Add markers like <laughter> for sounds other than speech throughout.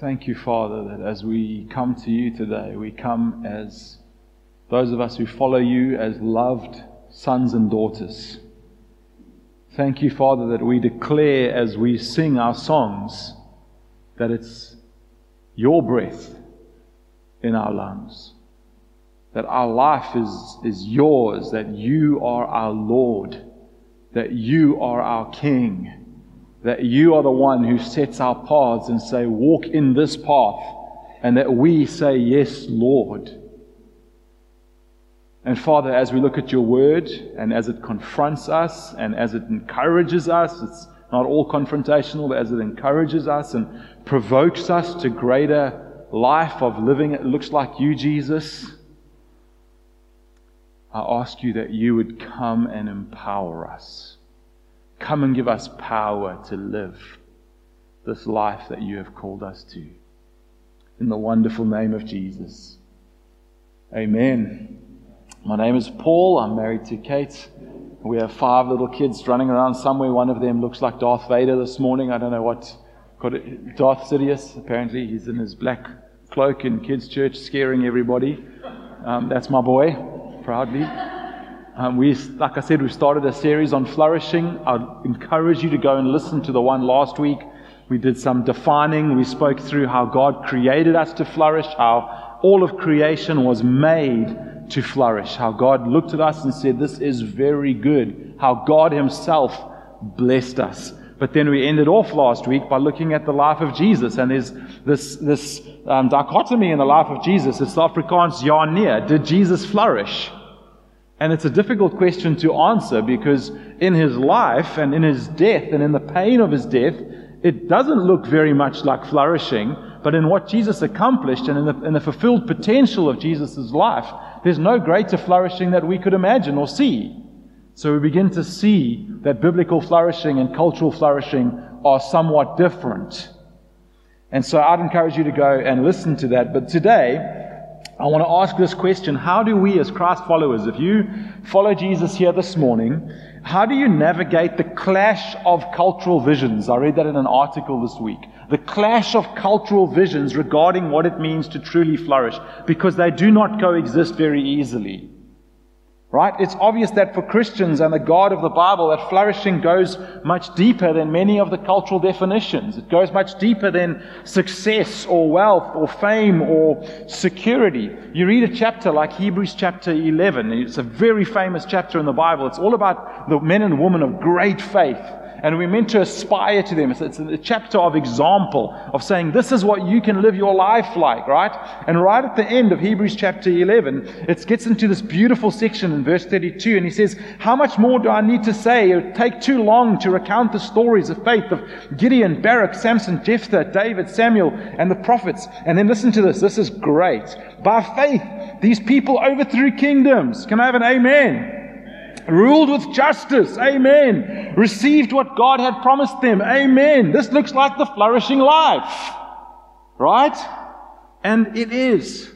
Thank you, Father, that as we come to you today, we come as those of us who follow you as loved sons and daughters. Thank you, Father, that we declare as we sing our songs that it's your breath in our lungs, that our life is, is yours, that you are our Lord, that you are our King, that you are the one who sets our paths and say, walk in this path, and that we say, yes, Lord. And Father, as we look at your word and as it confronts us and as it encourages us, it's not all confrontational, but as it encourages us and provokes us to greater life of living it looks like you, Jesus, I ask you that you would come and empower us. Come and give us power to live this life that you have called us to. In the wonderful name of Jesus. Amen. My name is Paul. I'm married to Kate. We have five little kids running around somewhere. One of them looks like Darth Vader this morning. I don't know what. Darth Sidious, apparently. He's in his black cloak in kids' church scaring everybody. Um, that's my boy, proudly. Um, we, like I said, we started a series on flourishing. I'd encourage you to go and listen to the one last week. We did some defining. We spoke through how God created us to flourish, how all of creation was made to flourish. How God looked at us and said, This is very good. How God Himself blessed us. But then we ended off last week by looking at the life of Jesus. And there's this, this um, dichotomy in the life of Jesus. It's the Afrikaans ja nee. Did Jesus flourish? And it's a difficult question to answer because in his life and in his death and in the pain of his death, it doesn't look very much like flourishing. But in what Jesus accomplished and in the, in the fulfilled potential of Jesus' life, there's no greater flourishing that we could imagine or see. So we begin to see that biblical flourishing and cultural flourishing are somewhat different. And so I'd encourage you to go and listen to that. But today, I want to ask this question How do we, as Christ followers, if you follow Jesus here this morning, how do you navigate the clash of cultural visions? I read that in an article this week the clash of cultural visions regarding what it means to truly flourish, because they do not coexist very easily. Right? It's obvious that for Christians and the God of the Bible, that flourishing goes much deeper than many of the cultural definitions. It goes much deeper than success or wealth or fame or security. You read a chapter like Hebrews chapter 11. It's a very famous chapter in the Bible. It's all about the men and women of great faith and we're meant to aspire to them. It's, it's a chapter of example of saying this is what you can live your life like, right? And right at the end of Hebrews chapter 11, it gets into this beautiful section in verse 32, and he says, How much more do I need to say? It would take too long to recount the stories of faith of Gideon, Barak, Samson, Jephthah, David, Samuel, and the prophets. And then listen to this. This is great. By faith, these people overthrew kingdoms. Can I have an amen? Ruled with justice. Amen. Received what God had promised them. Amen. This looks like the flourishing life. Right? And it is.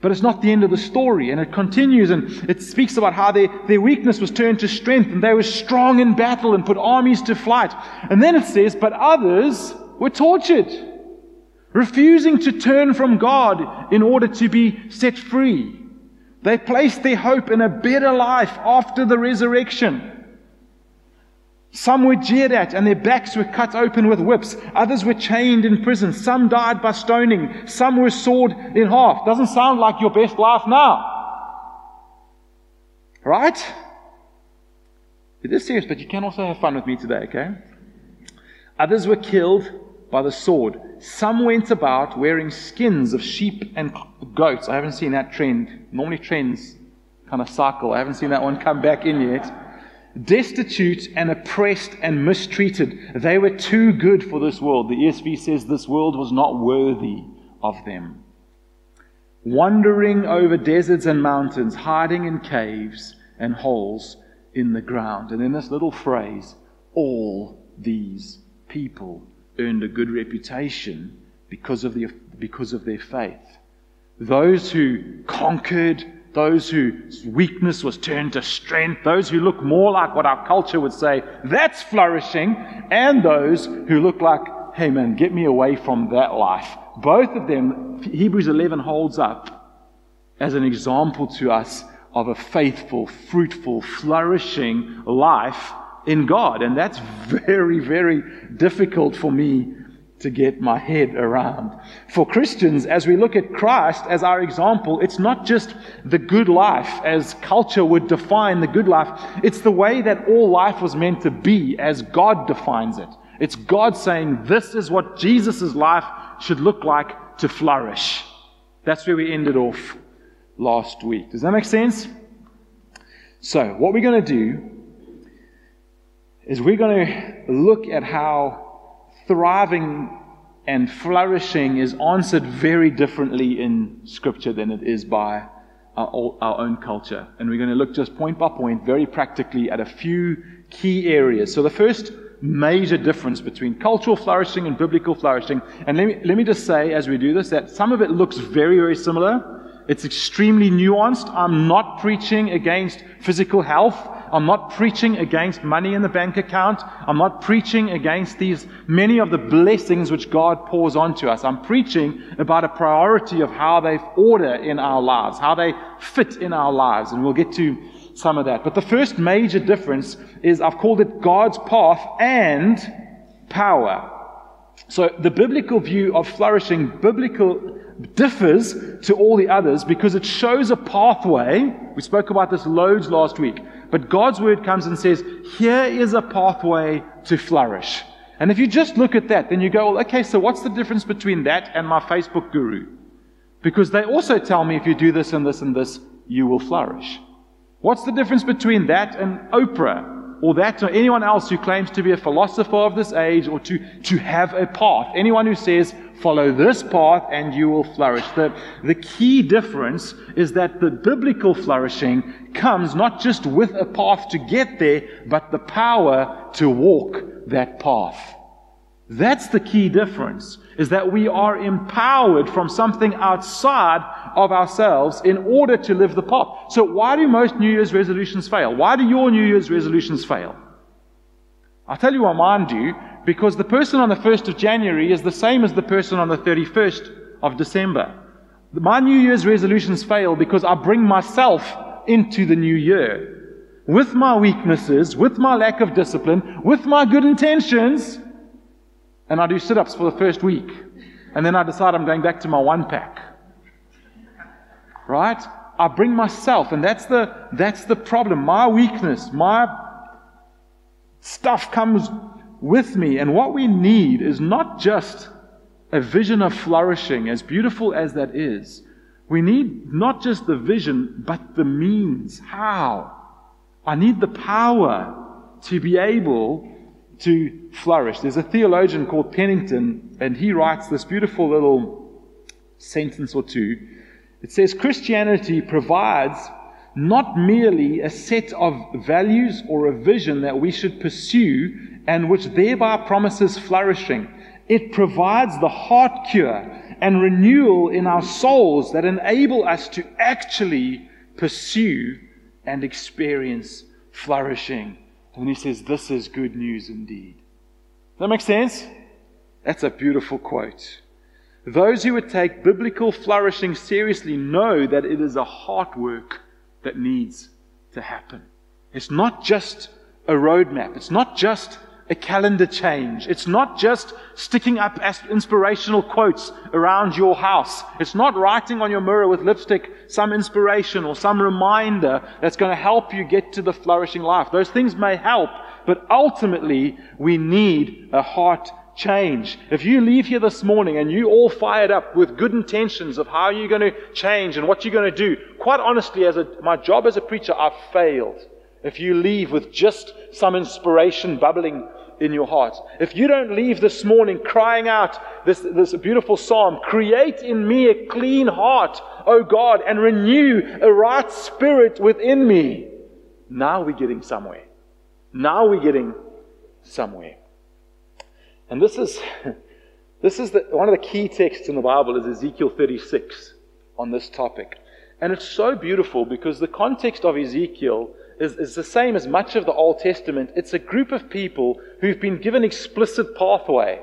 But it's not the end of the story. And it continues and it speaks about how their, their weakness was turned to strength and they were strong in battle and put armies to flight. And then it says, but others were tortured, refusing to turn from God in order to be set free. They placed their hope in a better life after the resurrection. Some were jeered at and their backs were cut open with whips. Others were chained in prison. Some died by stoning. Some were sawed in half. Doesn't sound like your best life now. Right? It is serious, but you can also have fun with me today, okay? Others were killed by the sword. Some went about wearing skins of sheep and goats. I haven't seen that trend. Normally, trends kind of cycle. I haven't seen that one come back in yet. Destitute and oppressed and mistreated. They were too good for this world. The ESV says this world was not worthy of them. Wandering over deserts and mountains, hiding in caves and holes in the ground. And in this little phrase, all these people earned a good reputation because of, the, because of their faith. Those who conquered, those whose weakness was turned to strength, those who look more like what our culture would say, that's flourishing, and those who look like hey man, get me away from that life. Both of them, Hebrews 11 holds up as an example to us of a faithful, fruitful, flourishing life in God. And that's very, very difficult for me to get my head around. For Christians, as we look at Christ as our example, it's not just the good life as culture would define the good life, it's the way that all life was meant to be as God defines it. It's God saying, This is what Jesus' life should look like to flourish. That's where we ended off last week. Does that make sense? So, what we're going to do is we're going to look at how thriving and flourishing is answered very differently in Scripture than it is by our, our, own culture. And we're going to look just point by point, very practically, at a few key areas. So, the first major difference between cultural flourishing and biblical flourishing, and let me, let me just say as we do this that some of it looks very, very similar. It's extremely nuanced. I'm not preaching against physical health. I'm not preaching against money in the bank account. I'm not preaching against these many of the blessings which God pours onto us. I'm preaching about a priority of how they order in our lives, how they fit in our lives. And we'll get to some of that. But the first major difference is I've called it God's path and power. So the biblical view of flourishing, biblical differs to all the others because it shows a pathway. We spoke about this loads last week. But God's word comes and says, here is a pathway to flourish. And if you just look at that, then you go, well, okay, so what's the difference between that and my Facebook guru? Because they also tell me if you do this and this and this, you will flourish. What's the difference between that and Oprah? or that or anyone else who claims to be a philosopher of this age or to, to have a path. Anyone who says, follow this path and you will flourish. The, the key difference is that the biblical flourishing comes not just with a path to get there, but the power to walk that path. That's the key difference, is that we are empowered from something outside of ourselves in order to live the path. So why do most New Year's resolutions fail? Why do your New Year's resolutions fail? I'll tell you why mine do, because the person on the 1st of January is the same as the person on the 31st of December. My New Year's resolutions fail because I bring myself into the new year. With my weaknesses, with my lack of discipline, with my good intentions, and I do sit ups for the first week. And then I decide I'm going back to my one pack. Right? I bring myself, and that's the, that's the problem. My weakness, my stuff comes with me. And what we need is not just a vision of flourishing, as beautiful as that is. We need not just the vision, but the means. How? I need the power to be able to flourish. There's a theologian called Pennington, and he writes this beautiful little sentence or two. It says Christianity provides not merely a set of values or a vision that we should pursue and which thereby promises flourishing. It provides the heart cure and renewal in our souls that enable us to actually pursue and experience flourishing. And he says, This is good news indeed. That make sense? That's a beautiful quote. Those who would take biblical flourishing seriously know that it is a hard work that needs to happen. It's not just a roadmap. It's not just a calendar change. It's not just sticking up inspirational quotes around your house. It's not writing on your mirror with lipstick some inspiration or some reminder that's going to help you get to the flourishing life. Those things may help, but ultimately we need a heart change. If you leave here this morning and you all fired up with good intentions of how you're going to change and what you're going to do, quite honestly, as a, my job as a preacher, I've failed. If you leave with just some inspiration bubbling in your heart. If you don't leave this morning crying out this, this beautiful psalm, create in me a clean heart, O God, and renew a right spirit within me. Now we're getting somewhere. Now we're getting somewhere. And this is, <laughs> this is the, one of the key texts in the Bible is Ezekiel 36 on this topic. And it's so beautiful because the context of Ezekiel is, is the same as much of the Old Testament. It's a group of people who've been given explicit pathway.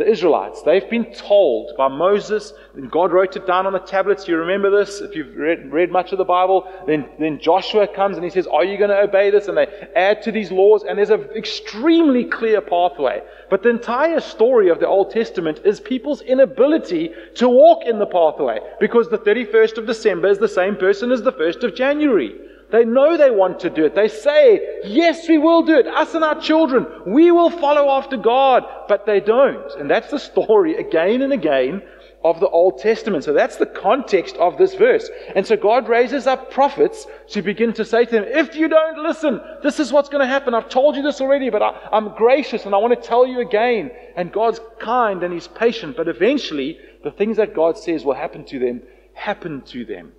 The Israelites. They've been told by Moses, and God wrote it down on the tablets. You remember this? If you've read, read much of the Bible, then, then Joshua comes and he says, Are you going to obey this? And they add to these laws, and there's an extremely clear pathway. But the entire story of the Old Testament is people's inability to walk in the pathway because the 31st of December is the same person as the 1st of January. They know they want to do it. They say, Yes, we will do it. Us and our children, we will follow after God. But they don't. And that's the story again and again of the Old Testament. So that's the context of this verse. And so God raises up prophets to begin to say to them, If you don't listen, this is what's going to happen. I've told you this already, but I, am gracious and I want to tell you again. And God's kind and He's patient. But eventually, the things that God says will happen to them happen to them.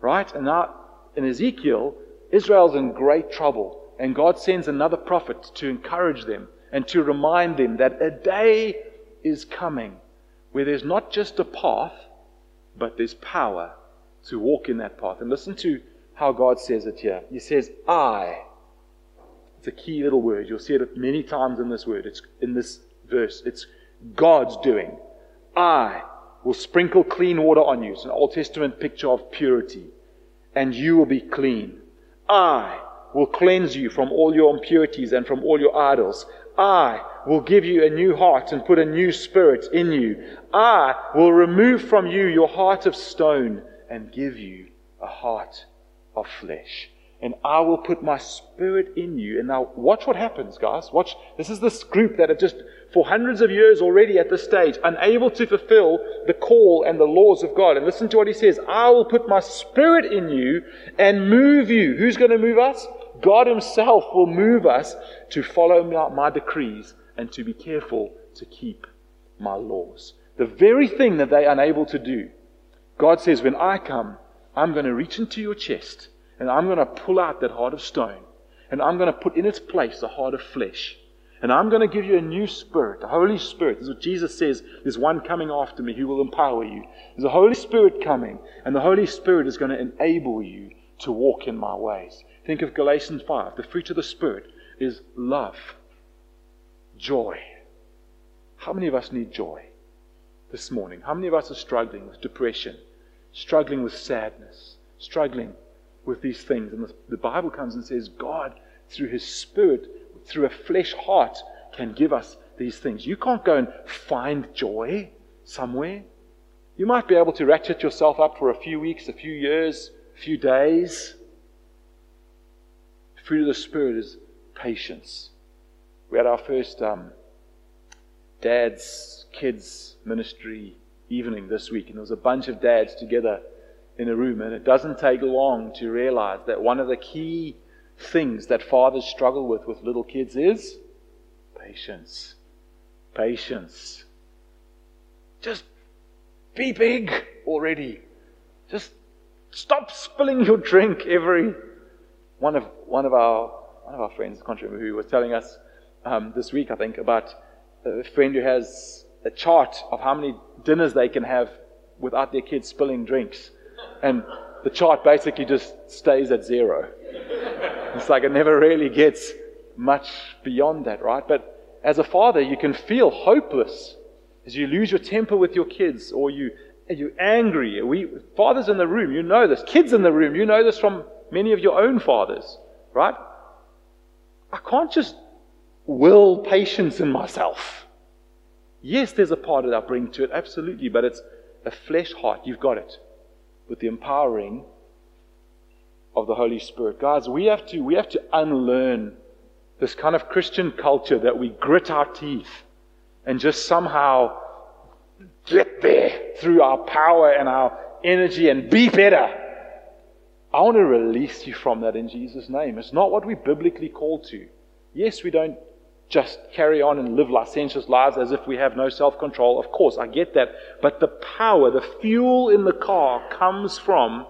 Right? And now in Ezekiel, Israel's in great trouble, and God sends another prophet to encourage them and to remind them that a day is coming where there's not just a path, but there's power to walk in that path. And listen to how God says it here. He says, I. It's a key little word. You'll see it many times in this word. It's in this verse. It's God's doing. I will sprinkle clean water on you. It's an Old Testament picture of purity and you will be clean. I will cleanse you from all your impurities and from all your idols. I will give you a new heart and put a new spirit in you. I will remove from you your heart of stone and give you a heart of flesh and I will put my spirit in you. And now, watch what happens, guys. Watch. This is this group that have just, for hundreds of years already at this stage, unable to fulfill the call and the laws of God. And listen to what he says I will put my spirit in you and move you. Who's going to move us? God Himself will move us to follow my, my decrees and to be careful to keep my laws. The very thing that they're unable to do. God says, When I come, I'm going to reach into your chest and I'm going to pull out that heart of stone. And I'm going to put in its place a heart of flesh. And I'm going to give you a new spirit, the Holy Spirit. This is what Jesus says. There's one coming after me who will empower you. There's a Holy Spirit coming. And the Holy Spirit is going to enable you to walk in my ways. Think of Galatians 5. The fruit of the Spirit is love, joy. How many of us need joy this morning? How many of us are struggling with depression, struggling with sadness, struggling with these things. And the, Bible comes and says, God, through His Spirit, through a flesh heart, can give us these things. You can't go and find joy somewhere. You might be able to ratchet yourself up for a few weeks, a few years, a few days. The fruit of the Spirit is patience. We had our first um, dad's kids ministry evening this week, and there was a bunch of dads together in a room. And it doesn't take long to realize that one of the key things that fathers struggle with with little kids is patience. Patience. Just be big already. Just stop spilling your drink every. One of one of our one of our friends, I can't remember who, was telling us um, this week, I think, about a friend who has a chart of how many dinners they can have without their kids spilling drinks. And the chart basically just stays at zero. It's like it never really gets much beyond that, right? But as a father, you can feel hopeless as you lose your temper with your kids or you, you're angry. We, fathers in the room, you know this. Kids in the room, you know this from many of your own fathers, right? I can't just will patience in myself. Yes, there's a part that I bring to it, absolutely, but it's a flesh heart. You've got it with the empowering of the Holy Spirit. Guys, we have to, we have to unlearn this kind of Christian culture that we grit our teeth and just somehow get there through our power and our energy and be better. I want to release you from that in Jesus' name. It's not what we biblically call to. Yes, we don't just carry on and live licentious lives as if we have no self control. Of course, I get that. But the power, the fuel in the car comes from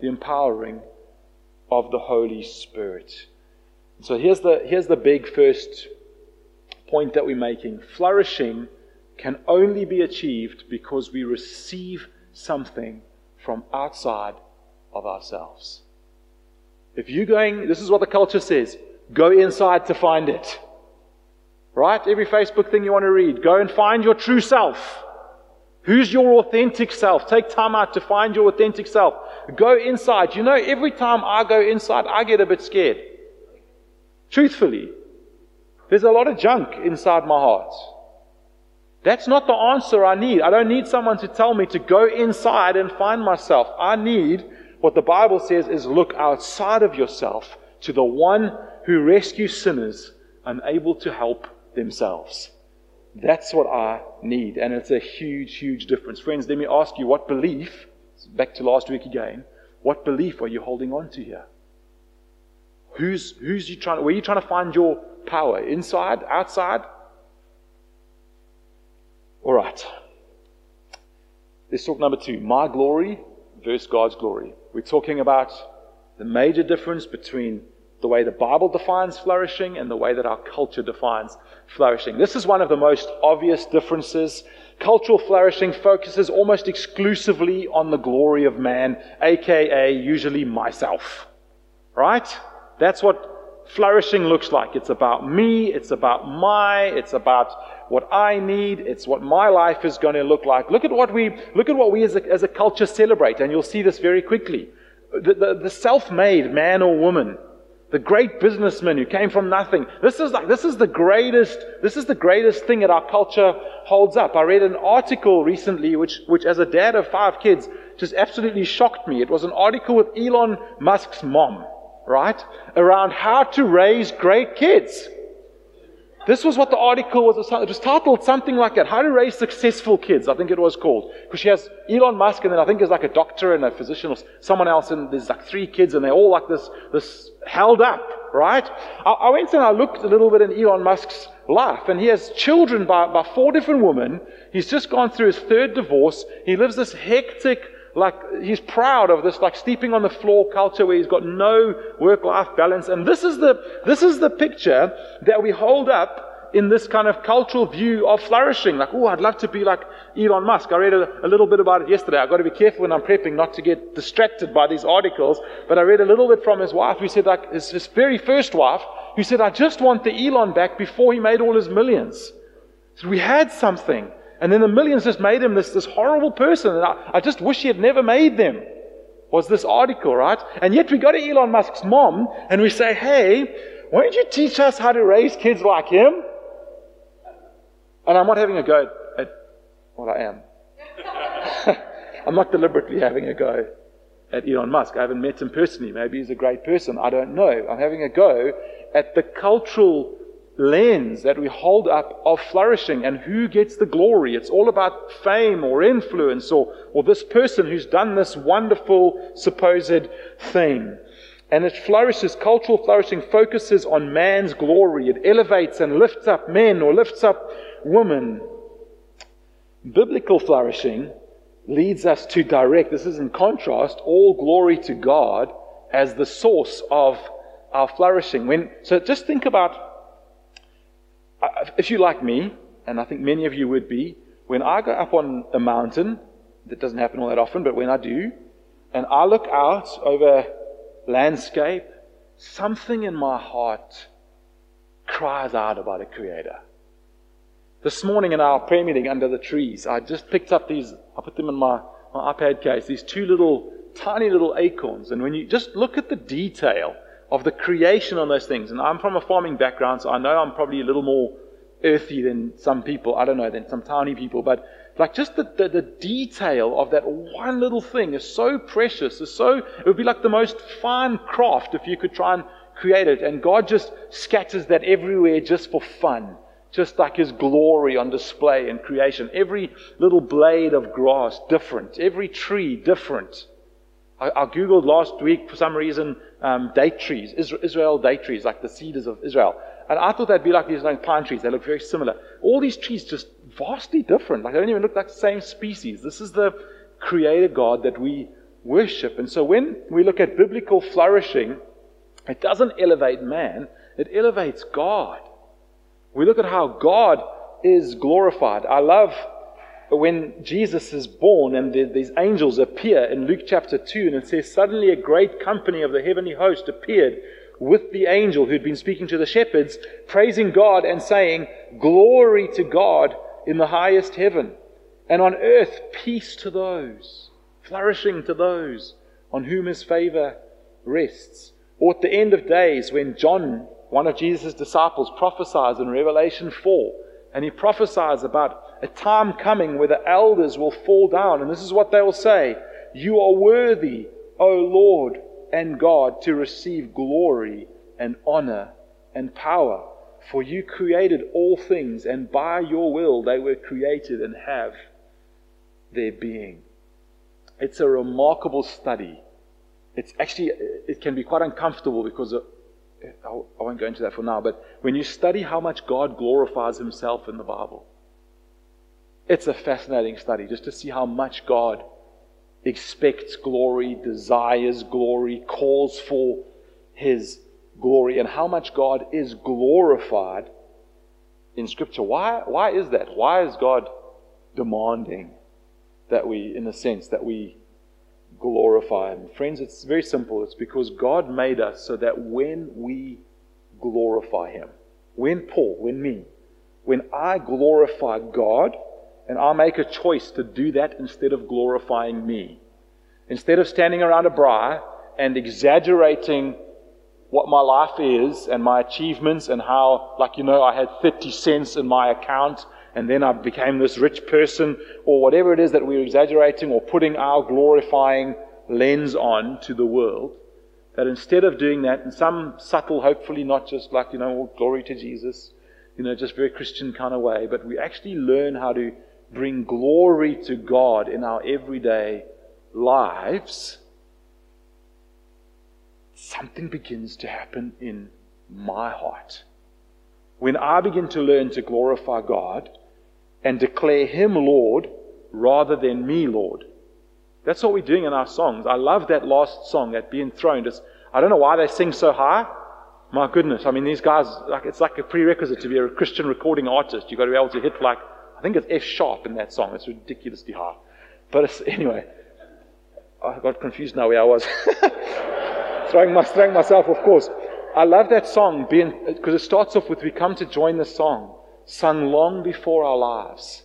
the empowering of the Holy Spirit. So here's the, here's the big first point that we're making. Flourishing can only be achieved because we receive something from outside of ourselves. If you're going, this is what the culture says go inside to find it. Right? Every Facebook thing you want to read. Go and find your true self. Who's your authentic self? Take time out to find your authentic self. Go inside. You know, every time I go inside, I get a bit scared. Truthfully. There's a lot of junk inside my heart. That's not the answer I need. I don't need someone to tell me to go inside and find myself. I need what the Bible says is look outside of yourself to the one who rescues sinners unable to help themselves. That's what I need. And it's a huge, huge difference. Friends, let me ask you what belief, back to last week again, what belief are you holding on to here? Who's, who's you trying, where are you trying to find your power? Inside? Outside? All right. Let's talk number two my glory versus God's glory. We're talking about the major difference between the way the Bible defines flourishing and the way that our culture defines flourishing. This is one of the most obvious differences. Cultural flourishing focuses almost exclusively on the glory of man, aka usually myself. Right? That's what flourishing looks like. It's about me, it's about my, it's about what I need, it's what my life is going to look like. Look at what we, look at what we as a, as a culture celebrate, and you'll see this very quickly. The, the, the self made man or woman the great businessman who came from nothing. This is like this is the greatest this is the greatest thing that our culture holds up. I read an article recently which which as a dad of five kids just absolutely shocked me. It was an article with Elon Musk's mom, right? Around how to raise great kids. This was what the article was. It was titled something like that. How to raise successful kids, I think it was called. Because she has Elon Musk and then I think there's like a doctor and a physician or someone else and there's like three kids and they're all like this, this held up, right? I, I went and I looked a little bit in Elon Musk's life and he has children by, by four different women. He's just gone through his third divorce. He lives this hectic like he's proud of this like sleeping on the floor culture where he's got no work life balance. And this is the this is the picture that we hold up in this kind of cultural view of flourishing. Like oh i'd love to be like elon musk. I read a, a little bit about it yesterday. I've got to be careful when i'm prepping not to get distracted by these articles. But i read a little bit from his wife who said like his, his very first wife who said i just want the elon back before he made all his millions. So we had something and then the millions just made him this, this horrible person. And I, I just wish he had never made them, was this article, right? And yet we go to Elon Musk's mom and we say, hey, why don't you teach us how to raise kids like him? And I'm not having a go at, at well, I am. <laughs> I'm not deliberately having a go at Elon Musk. I haven't met him personally. Maybe he's a great person. I don't know. I'm having a go at the cultural lens that we hold up of flourishing and who gets the glory. It's all about fame or influence or, or this person who's done this wonderful supposed thing. And it flourishes, cultural flourishing focuses on man's glory. It elevates and lifts up men or lifts up women. Biblical flourishing leads us to direct, this is in contrast, all glory to God as the source of our flourishing. When, so just think about if you like me, and I think many of you would be, when I go up on a mountain, that doesn't happen all that often, but when I do, and I look out over landscape, something in my heart cries out about a creator. This morning in our prayer meeting under the trees, I just picked up these, I put them in my, my iPad case, these two little, tiny little acorns. And when you just look at the detail of the creation on those things. And I'm from a farming background, so I know I'm probably a little more earthy than some people. I don't know, than some towny people. But like just the, the, the detail of that one little thing is so precious. Is so it would be like the most fine craft if you could try and create it. And God just scatters that everywhere just for fun. Just like His glory on display in creation. Every little blade of grass different. Every tree different. I, I Googled last week for some reason um, date trees, Israel date trees, like the cedars of Israel. And I thought they'd be like these pine trees. They look very similar. All these trees just vastly different. Like they don't even look like the same species. This is the creator God that we worship. And so when we look at biblical flourishing, it doesn't elevate man, it elevates God. We look at how God is glorified. I love when Jesus is born and the, these angels appear in Luke chapter 2, and it says, Suddenly a great company of the heavenly host appeared with the angel who'd been speaking to the shepherds, praising God and saying, Glory to God in the highest heaven, and on earth peace to those, flourishing to those on whom his favor rests. Or at the end of days, when John, one of Jesus' disciples, prophesies in Revelation 4, and he prophesies about a time coming where the elders will fall down, and this is what they will say You are worthy, O Lord and God, to receive glory and honor and power. For you created all things, and by your will they were created and have their being. It's a remarkable study. It's actually, it can be quite uncomfortable because uh, of, I won't go into that for now, but when you study how much God glorifies himself in the Bible, it's a fascinating study just to see how much God expects glory, desires glory, calls for his glory, and how much God is glorified in Scripture. Why, why is that? Why is God demanding that we, in a sense, that we glorify Him? Friends, it's very simple. It's because God made us so that when we glorify Him, when Paul, when me, when I glorify God, and I make a choice to do that instead of glorifying me, instead of standing around a braai and exaggerating what my life is and my achievements and how, like, you know, I had 30 cents in my account and then I became this rich person or whatever it is that we're exaggerating or putting our glorifying lens on to the world. That instead of doing that in some subtle, hopefully not just like, you know, oh, glory to Jesus, you know, just very Christian kind of way, but we actually learn how to bring glory to God in our everyday lives something begins to happen in my heart. When I begin to learn to glorify God and declare Him Lord rather than me Lord. That's what we're doing in our songs. I love that last song, that being throned. I don't know why they sing so high. My goodness, I mean, these guys, like, it's like a prerequisite to be a Christian recording artist. You've got to be able to hit like, I think it's F sharp in that song. It's ridiculously high. But <laughs> anyway, I got confused now where I was. <laughs> throwing, my, throwing myself, of course. I love that song because it starts off with We come to join the song, sung long before our lives,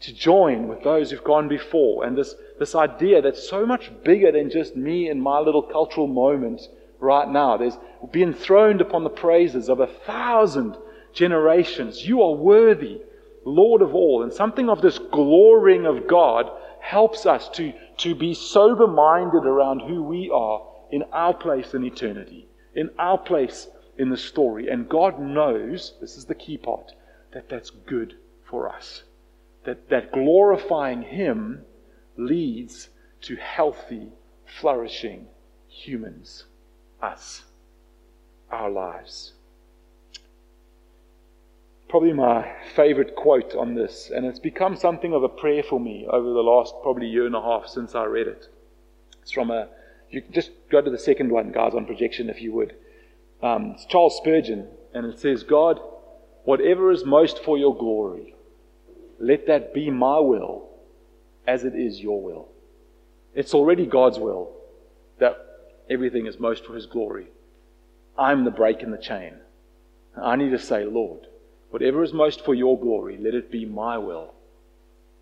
to join with those who've gone before. And this, this idea that's so much bigger than just me and my little cultural moment right now. There's being throned upon the praises of a thousand generations. You are worthy, Lord of all. And something of this glorying of God helps us to, to be sober minded around who we are in our place in eternity, in our place in the story. And God knows, this is the key part, that that's good for us. That, that glorifying Him leads to healthy, flourishing humans, us, our lives. Probably my favorite quote on this, and it's become something of a prayer for me over the last probably year and a half since I read it. It's from a you just go to the second one, guys, on projection, if you would. Um, it's Charles Spurgeon, and it says, God, whatever is most for your glory, let that be my will as it is your will. It's already God's will that everything is most for his glory. I'm the break in the chain. I need to say, Lord, whatever is most for your glory, let it be my will.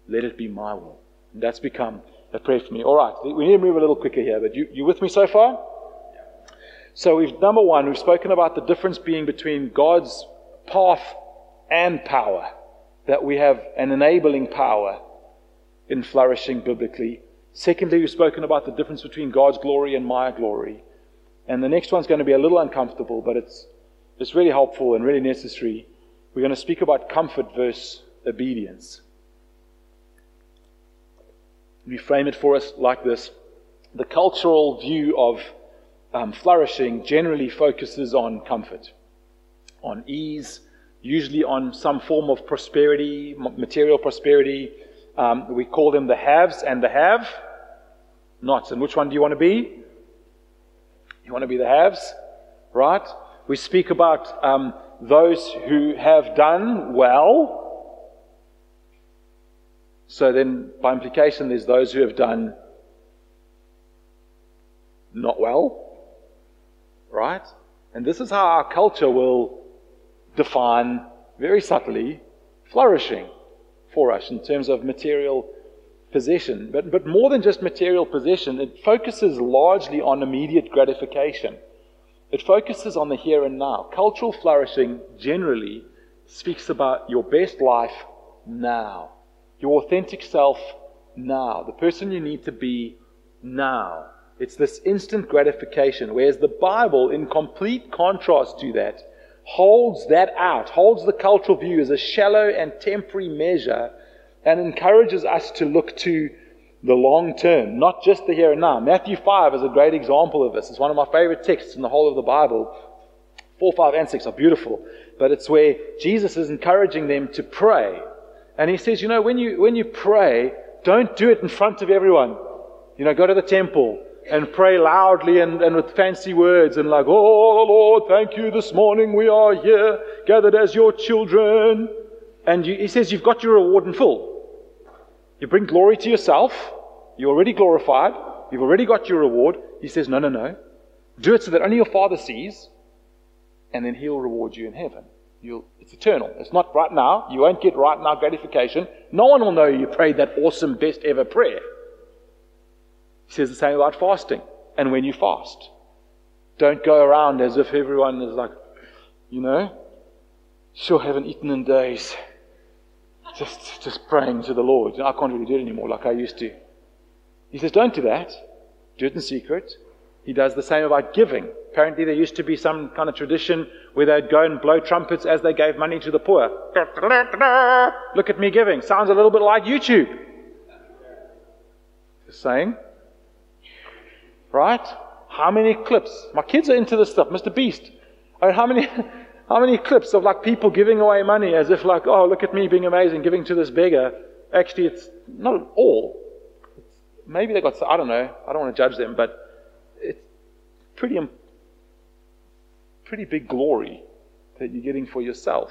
Let it be my will. And that's become a prayer for me. All right, we need to move a little quicker here, but you, you with me so far? So we've number one, we've spoken about the difference being between God's path and power. That we have an enabling power in flourishing biblically. Secondly, we've spoken about the difference between God's glory and my glory. And the next one's going to be a little uncomfortable, but it's, it's really helpful and really necessary. We're going to speak about comfort versus obedience. We frame it for us like this the cultural view of um, flourishing generally focuses on comfort, on ease, usually on some form of prosperity, material prosperity. Um, we call them the haves and the have nots. And which one do you want to be? You want to be the haves, right? We speak about um, those who have done well so then, by implication, there's those who have done not well, right? And this is how our culture will define very subtly flourishing for us in terms of material possession. But, but more than just material possession, it focuses largely on immediate gratification. It focuses on the here and now. Cultural flourishing generally speaks about your best life now, your authentic self now, the person you need to be now. It's this instant gratification, whereas the Bible, in complete contrast to that, holds that out, holds the cultural view as a shallow and temporary measure, and encourages us to look to the long term, not just the here and now. Matthew 5 is a great example of this. It's one of my favorite texts in the whole of the Bible. 4, 5, and 6 are beautiful, but it's where Jesus is encouraging them to pray. And he says, you know, when you, when you pray, don't do it in front of everyone. You know, go to the temple and pray loudly and, and with fancy words and like, oh Lord, thank you this morning we are here gathered as your children. And you, he says, you've got your reward in full. You bring glory to yourself. You're already glorified. You've already got your reward. He says, no, no, no. Do it so that only your Father sees, and then He'll reward you in heaven. You'll, it's eternal. It's not right now. You won't get right now gratification. No one will know you prayed that awesome, best ever prayer. He says the same about fasting. And when you fast, don't go around as if everyone is like, you know, sure haven't eaten in days just, just praying to the Lord. I can't really do it anymore like I used to. He says, don't do that. Do it in secret. He does the same about giving. Apparently, there used to be some kind of tradition where they'd go and blow trumpets as they gave money to the poor. Look at me giving. Sounds a little bit like YouTube. Just saying. Right? How many clips? My kids are into this stuff. Mr. Beast. I mean, how many <laughs> How many clips of like people giving away money as if like, oh, look at me being amazing, giving to this beggar. Actually, it's not at all. It's, maybe they got, I don't know. I don't want to judge them, but it's pretty, pretty big glory that you're getting for yourself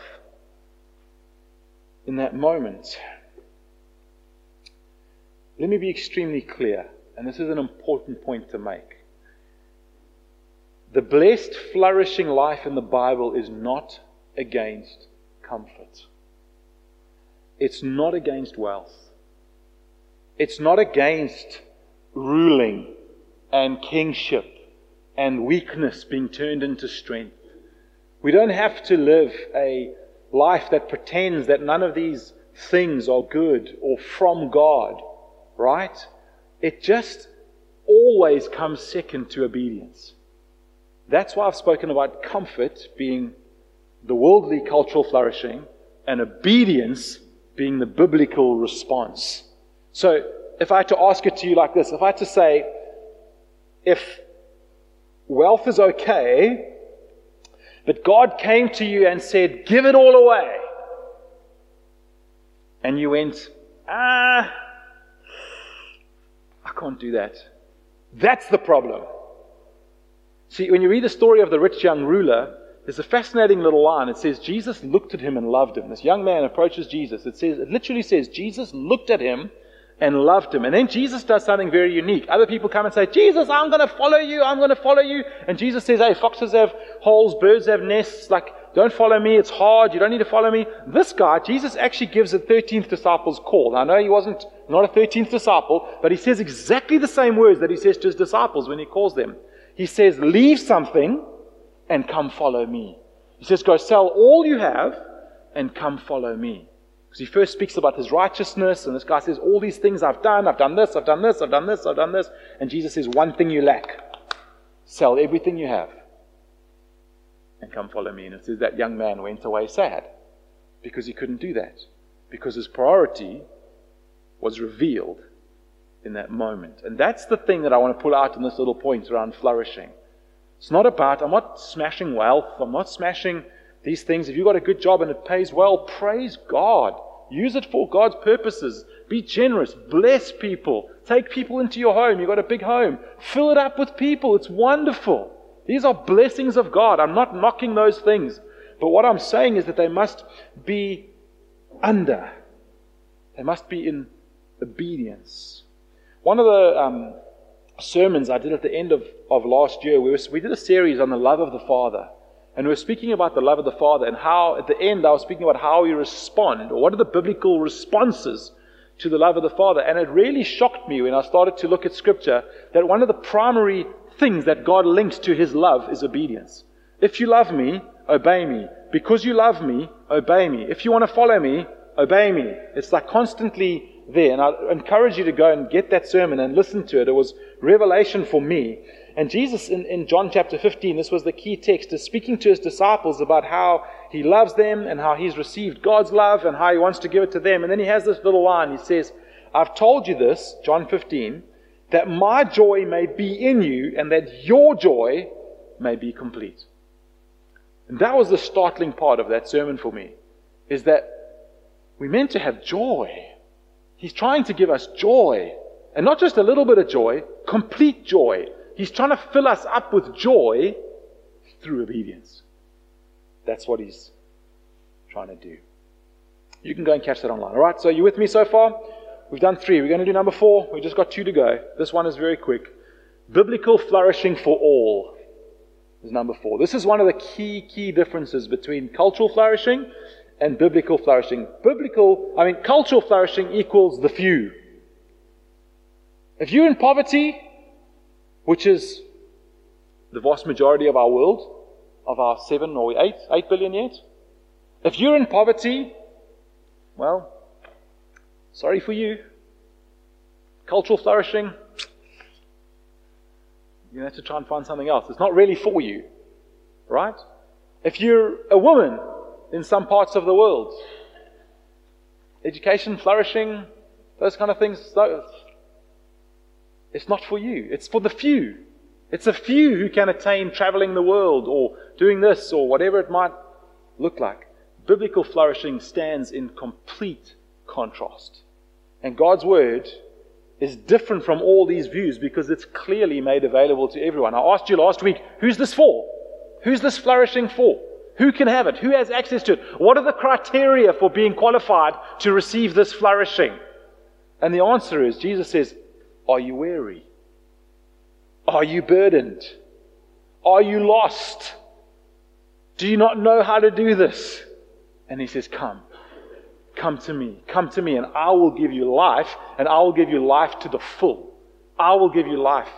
in that moment. Let me be extremely clear, and this is an important point to make. The blessed, flourishing life in the Bible is not against comfort. It's not against wealth. It's not against ruling and kingship and weakness being turned into strength. We don't have to live a life that pretends that none of these things are good or from God, right? It just always comes second to obedience. That's why I've spoken about comfort being the worldly cultural flourishing and obedience being the biblical response. So, if I had to ask it to you like this, if I had to say, if wealth is okay, but God came to you and said, give it all away, and you went, ah, I can't do that. That's the problem. See, when you read the story of the rich young ruler, there's a fascinating little line. It says, Jesus looked at him and loved him. This young man approaches Jesus. It says, it literally says, Jesus looked at him and loved him. And then Jesus does something very unique. Other people come and say, Jesus, I'm going to follow you. I'm going to follow you. And Jesus says, hey, foxes have holes, birds have nests. Like, don't follow me. It's hard. You don't need to follow me. This guy, Jesus actually gives a 13th disciple's call. Now, I know he wasn't not a 13th disciple, but he says exactly the same words that he says to his disciples when he calls them. He says, Leave something and come follow me. He says, Go sell all you have and come follow me. Because he first speaks about his righteousness, and this guy says, All these things I've done, I've done this, I've done this, I've done this, I've done this. And Jesus says, One thing you lack sell everything you have and come follow me. And it says that young man went away sad because he couldn't do that, because his priority was revealed in that moment. And that's the thing that I want to pull out in this little point around flourishing. It's not about, I'm not smashing wealth, I'm not smashing these things. If you've got a good job and it pays well, praise God. Use it for God's purposes. Be generous. Bless people. Take people into your home. You've got a big home. Fill it up with people. It's wonderful. These are blessings of God. I'm not knocking those things. But what I'm saying is that they must be under, they must be in obedience. One of the um, sermons I did at the end of, of last year, we, was, we did a series on the love of the Father. And we were speaking about the love of the Father and how, at the end, I was speaking about how we respond, or what are the biblical responses to the love of the Father. And it really shocked me when I started to look at Scripture that one of the primary things that God links to His love is obedience. If you love me, obey me. Because you love me, obey me. If you want to follow me, obey me. It's like constantly there. And I encourage you to go and get that sermon and listen to it. It was revelation for me. And Jesus in, in John chapter 15, this was the key text, is speaking to his disciples about how he loves them and how he's received God's love and how he wants to give it to them. And then he has this little line. He says, I've told you this, John 15, that my joy may be in you and that your joy may be complete. And that was the startling part of that sermon for me, is that we're meant to have joy. He's trying to give us joy. And not just a little bit of joy, complete joy. He's trying to fill us up with joy through obedience. That's what he's trying to do. You can go and catch that online. All right, so you with me so far? We've done three. We're going to do number four. We've just got two to go. This one is very quick. Biblical flourishing for all is number four. This is one of the key, key differences between cultural flourishing and biblical flourishing. Biblical, I mean, cultural flourishing equals the few. If you're in poverty, which is the vast majority of our world, of our seven or eight, eight billion yet, if you're in poverty, well, sorry for you. Cultural flourishing, you have to try and find something else. It's not really for you, right? If you're a woman in some parts of the world, education, flourishing, those kind of things, it's not for you. It's for the few. It's a few who can attain traveling the world or doing this or whatever it might look like. Biblical flourishing stands in complete contrast. And God's word is different from all these views because it's clearly made available to everyone. I asked you last week, who's this for? Who's this flourishing for? Who can have it? Who has access to it? What are the criteria for being qualified to receive this flourishing? And the answer is Jesus says, Are you weary? Are you burdened? Are you lost? Do you not know how to do this? And he says, Come. Come to me. Come to me, and I will give you life, and I will give you life to the full. I will give you life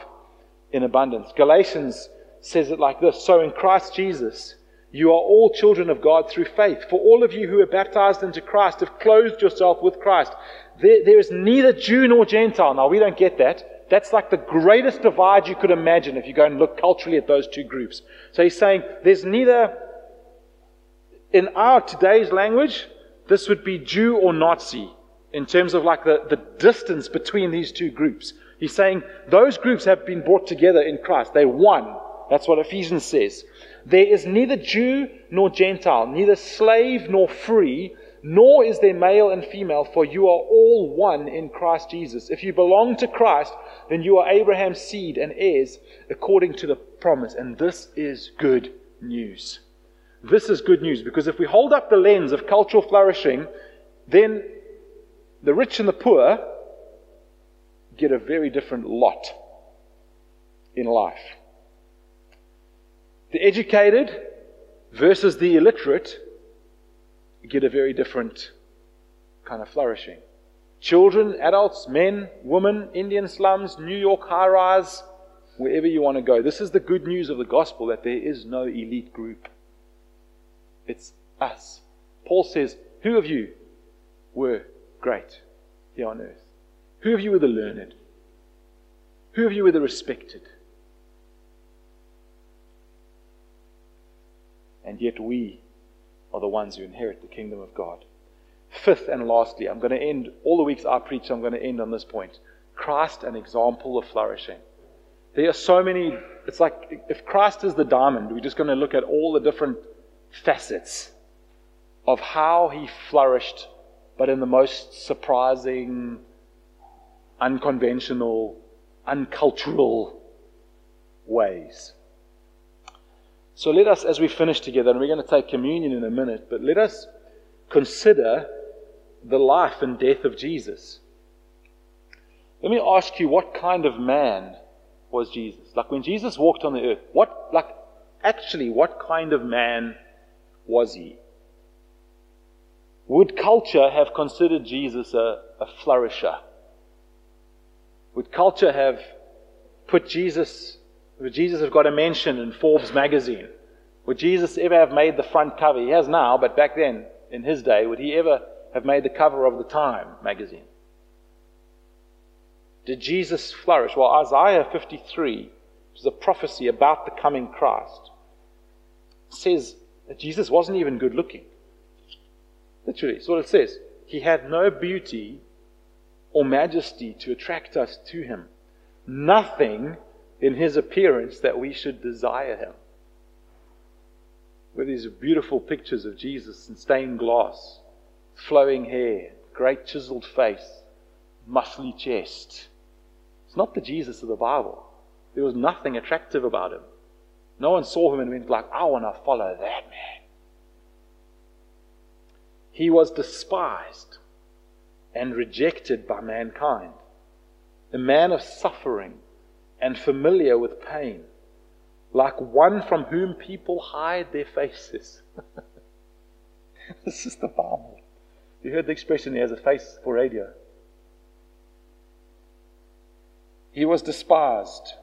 in abundance. Galatians says it like this So in Christ Jesus, you are all children of God through faith. For all of you who are baptized into Christ have clothed yourself with Christ. There, there is neither Jew nor Gentile. Now, we don't get that. That's like the greatest divide you could imagine if you go and look culturally at those two groups. So he's saying there's neither, in our today's language, this would be Jew or Nazi in terms of like the, the distance between these two groups. He's saying those groups have been brought together in Christ. They're one. That's what Ephesians says. There is neither Jew nor Gentile, neither slave nor free, nor is there male and female, for you are all one in Christ Jesus. If you belong to Christ, then you are Abraham's seed and heirs according to the promise. And this is good news. This is good news because if we hold up the lens of cultural flourishing, then the rich and the poor get a very different lot in life. The educated versus the illiterate get a very different kind of flourishing. Children, adults, men, women, Indian slums, New York high rise, wherever you want to go. This is the good news of the gospel that there is no elite group. It's us. Paul says, Who of you were great here on earth? Who of you were the learned? Who of you were the respected? And yet we are the ones who inherit the kingdom of God. Fifth and lastly, I'm going to end all the weeks I preach, I'm going to end on this point. Christ, an example of flourishing. There are so many, it's like if Christ is the diamond, we're just going to look at all the different facets of how he flourished, but in the most surprising, unconventional, uncultural ways. So let us, as we finish together, and we're going to take communion in a minute, but let us consider the life and death of Jesus. Let me ask you, what kind of man was Jesus? Like when Jesus walked on the earth, what, like, actually, what kind of man was he? Would culture have considered Jesus a, a flourisher? Would culture have put Jesus, would Jesus have got a mention in Forbes magazine? Would Jesus ever have made the front cover? He has now, but back then, in his day, would he ever have made the cover of the Time magazine? Did Jesus flourish? Well, Isaiah 53, which is a prophecy about the coming Christ, says that Jesus wasn't even good looking. Literally, that's what it says. He had no beauty or majesty to attract us to him. Nothing in his appearance that we should desire him. With these beautiful pictures of Jesus in stained glass, flowing hair, great chiseled face, muscly chest. It's not the Jesus of the Bible. There was nothing attractive about him. No one saw him and went like, I want to follow that man. He was despised and rejected by mankind, a man of suffering and familiar with pain, like one from whom people hide their faces. <laughs> this is the Bible. You heard the expression, he has a face for radio. He was despised,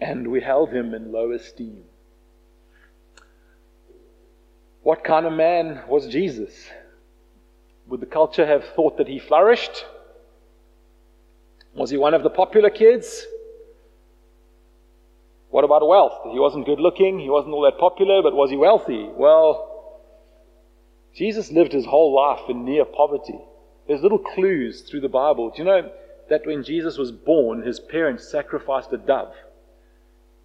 and we held him in low esteem. What kind of man was Jesus? Would the culture have thought that he flourished? Was he one of the popular kids? What about wealth? He wasn't good looking, he wasn't all that popular, but was he wealthy? Well, Jesus lived his whole life in near poverty. There's little clues through the Bible. Do you know that when Jesus was born, his parents sacrificed a dove?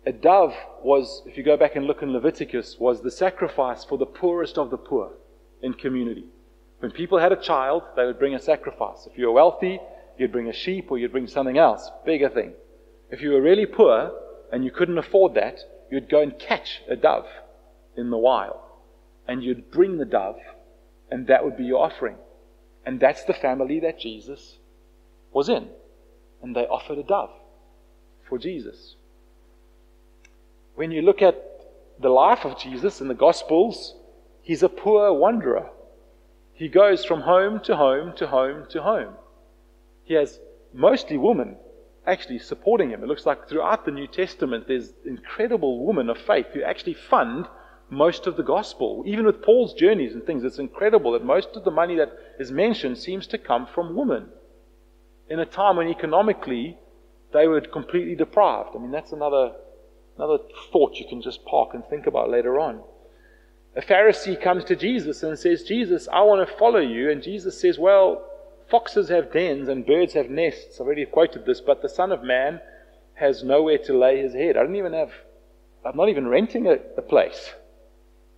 A dove was, if you go back and look in Leviticus, was the sacrifice for the poorest of the poor in community. When people had a child, they would bring a sacrifice. If you were wealthy, you'd bring a sheep or you'd bring something else, bigger thing. If you were really poor and you couldn't afford that, you'd go and catch a dove in the wild. And you'd bring the dove, and that would be your offering. And that's the family that Jesus was in. And they offered a dove for Jesus. When you look at the life of Jesus in the Gospels, he's a poor wanderer. He goes from home to home to home to home. He has mostly women actually supporting him. It looks like throughout the New Testament there's incredible women of faith who actually fund most of the gospel. Even with Paul's journeys and things, it's incredible that most of the money that is mentioned seems to come from women. In a time when economically they were completely deprived. I mean, that's another, another thought you can just park and think about later on. A Pharisee comes to Jesus and says, Jesus, I want to follow you. And Jesus says, Well, foxes have dens and birds have nests. I've already quoted this, but the Son of Man has nowhere to lay his head. I don't even have, I'm not even renting a, a place,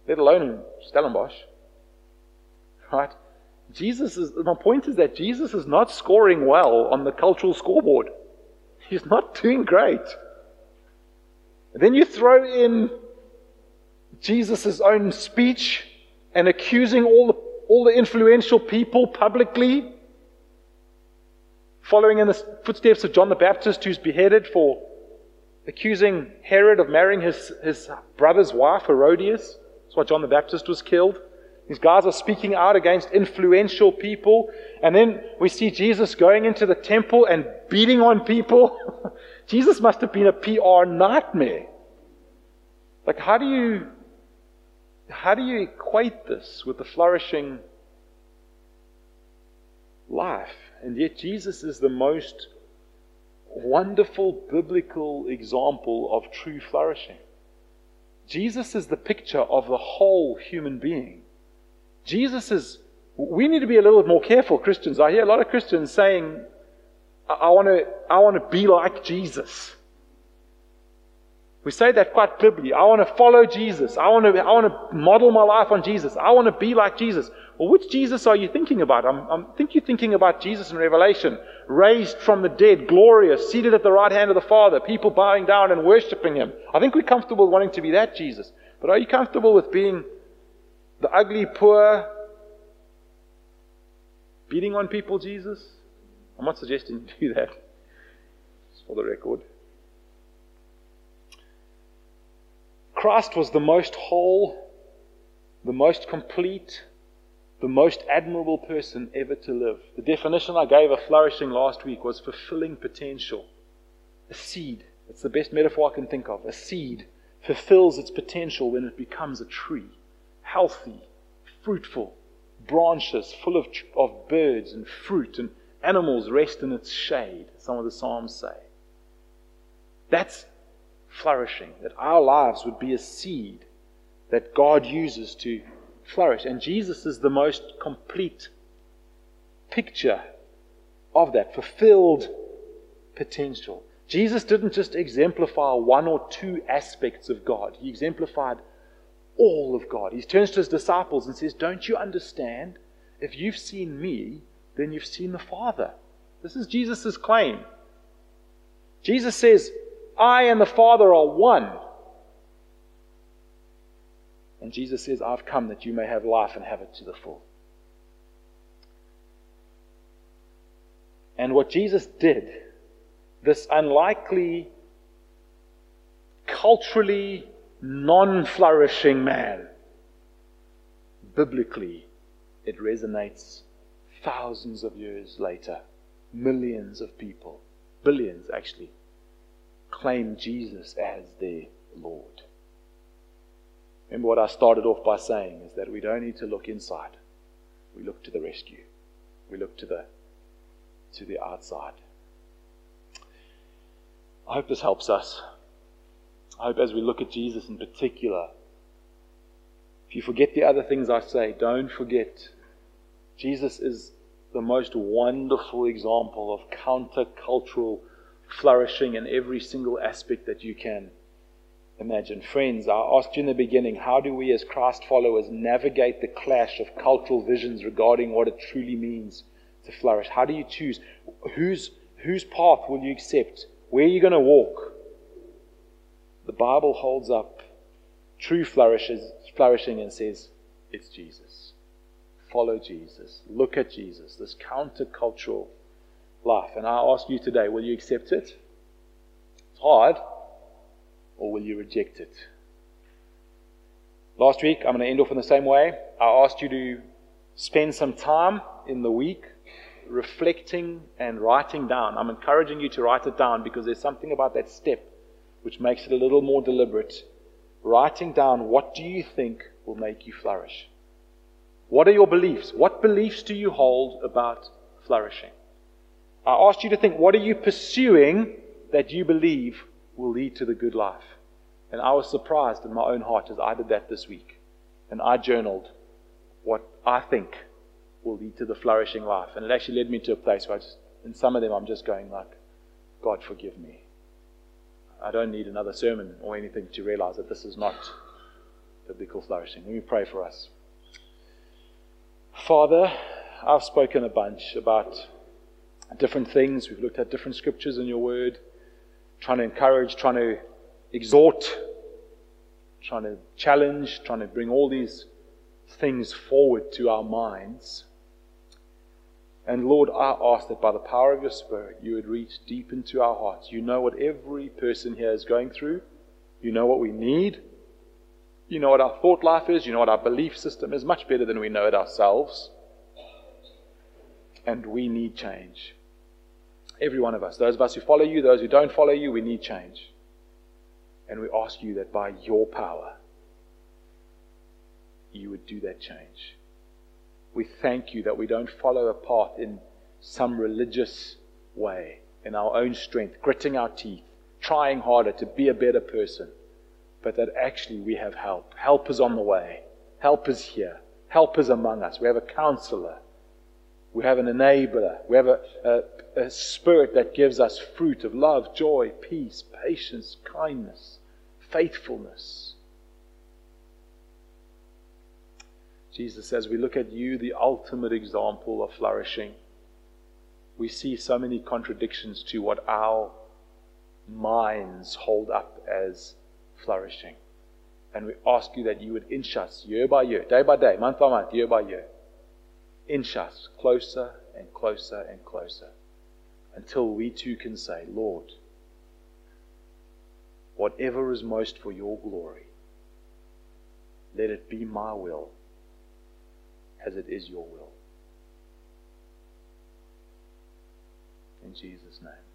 let alone in Stellenbosch. Right? Jesus is, my point is that Jesus is not scoring well on the cultural scoreboard. He's not doing great. And then you throw in Jesus' own speech and accusing all the, all the influential people publicly, following in the footsteps of John the Baptist, who's beheaded for accusing Herod of marrying his, his brother's wife, Herodias. That's why John the Baptist was killed. These guys are speaking out against influential people. And then we see Jesus going into the temple and beating on people. <laughs> Jesus must have been a PR nightmare. Like, how do you how do you equate this with the flourishing life? And yet, Jesus is the most wonderful biblical example of true flourishing. Jesus is the picture of the whole human being. Jesus is, we need to be a little bit more careful, Christians. I hear a lot of Christians saying, I, want to I want to be like Jesus. We say that quite glibly. I want to follow Jesus. I want to, I want to model my life on Jesus. I want to be like Jesus. Well, which Jesus are you thinking about? I'm, I'm think you're thinking about Jesus in Revelation, raised from the dead, glorious, seated at the right hand of the Father, people bowing down and worshiping Him. I think we're comfortable wanting to be that Jesus. But are you comfortable with being the ugly, poor, beating on people Jesus? I'm not suggesting <laughs> you do that. just for the record. Christ was the most whole, the most complete, the most admirable person ever to live. The definition I gave of flourishing last week was fulfilling potential. A seed. It's the best metaphor I can think of. A seed fulfills its potential when it becomes a tree. Healthy, fruitful, branches full of, of birds and fruit, and animals rest in its shade, some of the Psalms say. That's flourishing, that our lives would be a seed that God uses to flourish. And Jesus is the most complete picture of that fulfilled potential. Jesus didn't just exemplify one or two aspects of God, he exemplified all of God. He turns to his disciples and says, Don't you understand? If you've seen me, then you've seen the Father. This is Jesus' claim. Jesus says, I and the Father are one. And Jesus says, I've come that you may have life and have it to the full. And what Jesus did, this unlikely, culturally non flourishing man, biblically, it resonates thousands of years later. Millions of people, billions actually, claim Jesus as their Lord. Remember what I started off by saying is that we don't need to look inside. We look to the rescue. We look to the to the outside. I hope this helps us. I hope as we look at Jesus in particular, if you forget the other things I say, don't forget Jesus is the most wonderful example of countercultural flourishing in every single aspect that you can imagine. Friends, I asked you in the beginning, how do we as Christ followers navigate the clash of cultural visions regarding what it truly means to flourish? How do you choose? Whose, whose path will you accept? Where are you going to walk? The Bible holds up true flourishes, flourishing and says, it's Jesus. Follow Jesus. Look at Jesus, this countercultural life. And I ask you today, will you accept it? It's hard. Or will you reject it? Last week, I'm going to end off in the same way. I asked you to spend some time in the week reflecting and writing down. I'm encouraging you to write it down because there's something about that step which makes it a little more deliberate. Writing down what do you think will make you flourish? What are your beliefs? What beliefs do you hold about flourishing? I asked you to think, what are you pursuing that you believe will lead to the good life? And I was surprised in my own heart as I did that this week. And I journaled what I think will lead to the flourishing life. And it actually led me to a place where I just, in some of them, I'm just going like, God, forgive me. I don't need another sermon or anything to realize that this is not biblical flourishing. Let me pray for us. Father, I've spoken a bunch about different things. We've looked at different scriptures in your word, trying to encourage, trying to exhort, trying to challenge, trying to bring all these things forward to our minds. And Lord, I ask that by the power of your Spirit, you would reach deep into our hearts. You know what every person here is going through. You know what we need. You know what our thought life is. You know what our belief system is. Much better than we know it ourselves. And we need change. Every one of us. Those of us who follow you, those who don't follow you, we need change. And we ask you that by your power, you would do that change. We thank you that we don't follow a path in some religious way, in our own strength, gritting our teeth, trying harder to be a better person, but that actually we have help. Help is on the way. Help is here. Help is among us. We have a counselor. We have an enabler. We have a, a, a spirit that gives us fruit of love, joy, peace, patience, kindness, faithfulness Jesus, says, we look at you, the ultimate example of flourishing, we see so many contradictions to what our minds hold up as flourishing. And we ask you that you would inch us year by year, day by day, month by month, year by year, inch us closer and closer and closer until we too can say, Lord, whatever is most for your glory, let it be my will as it is your will. In Jesus' name.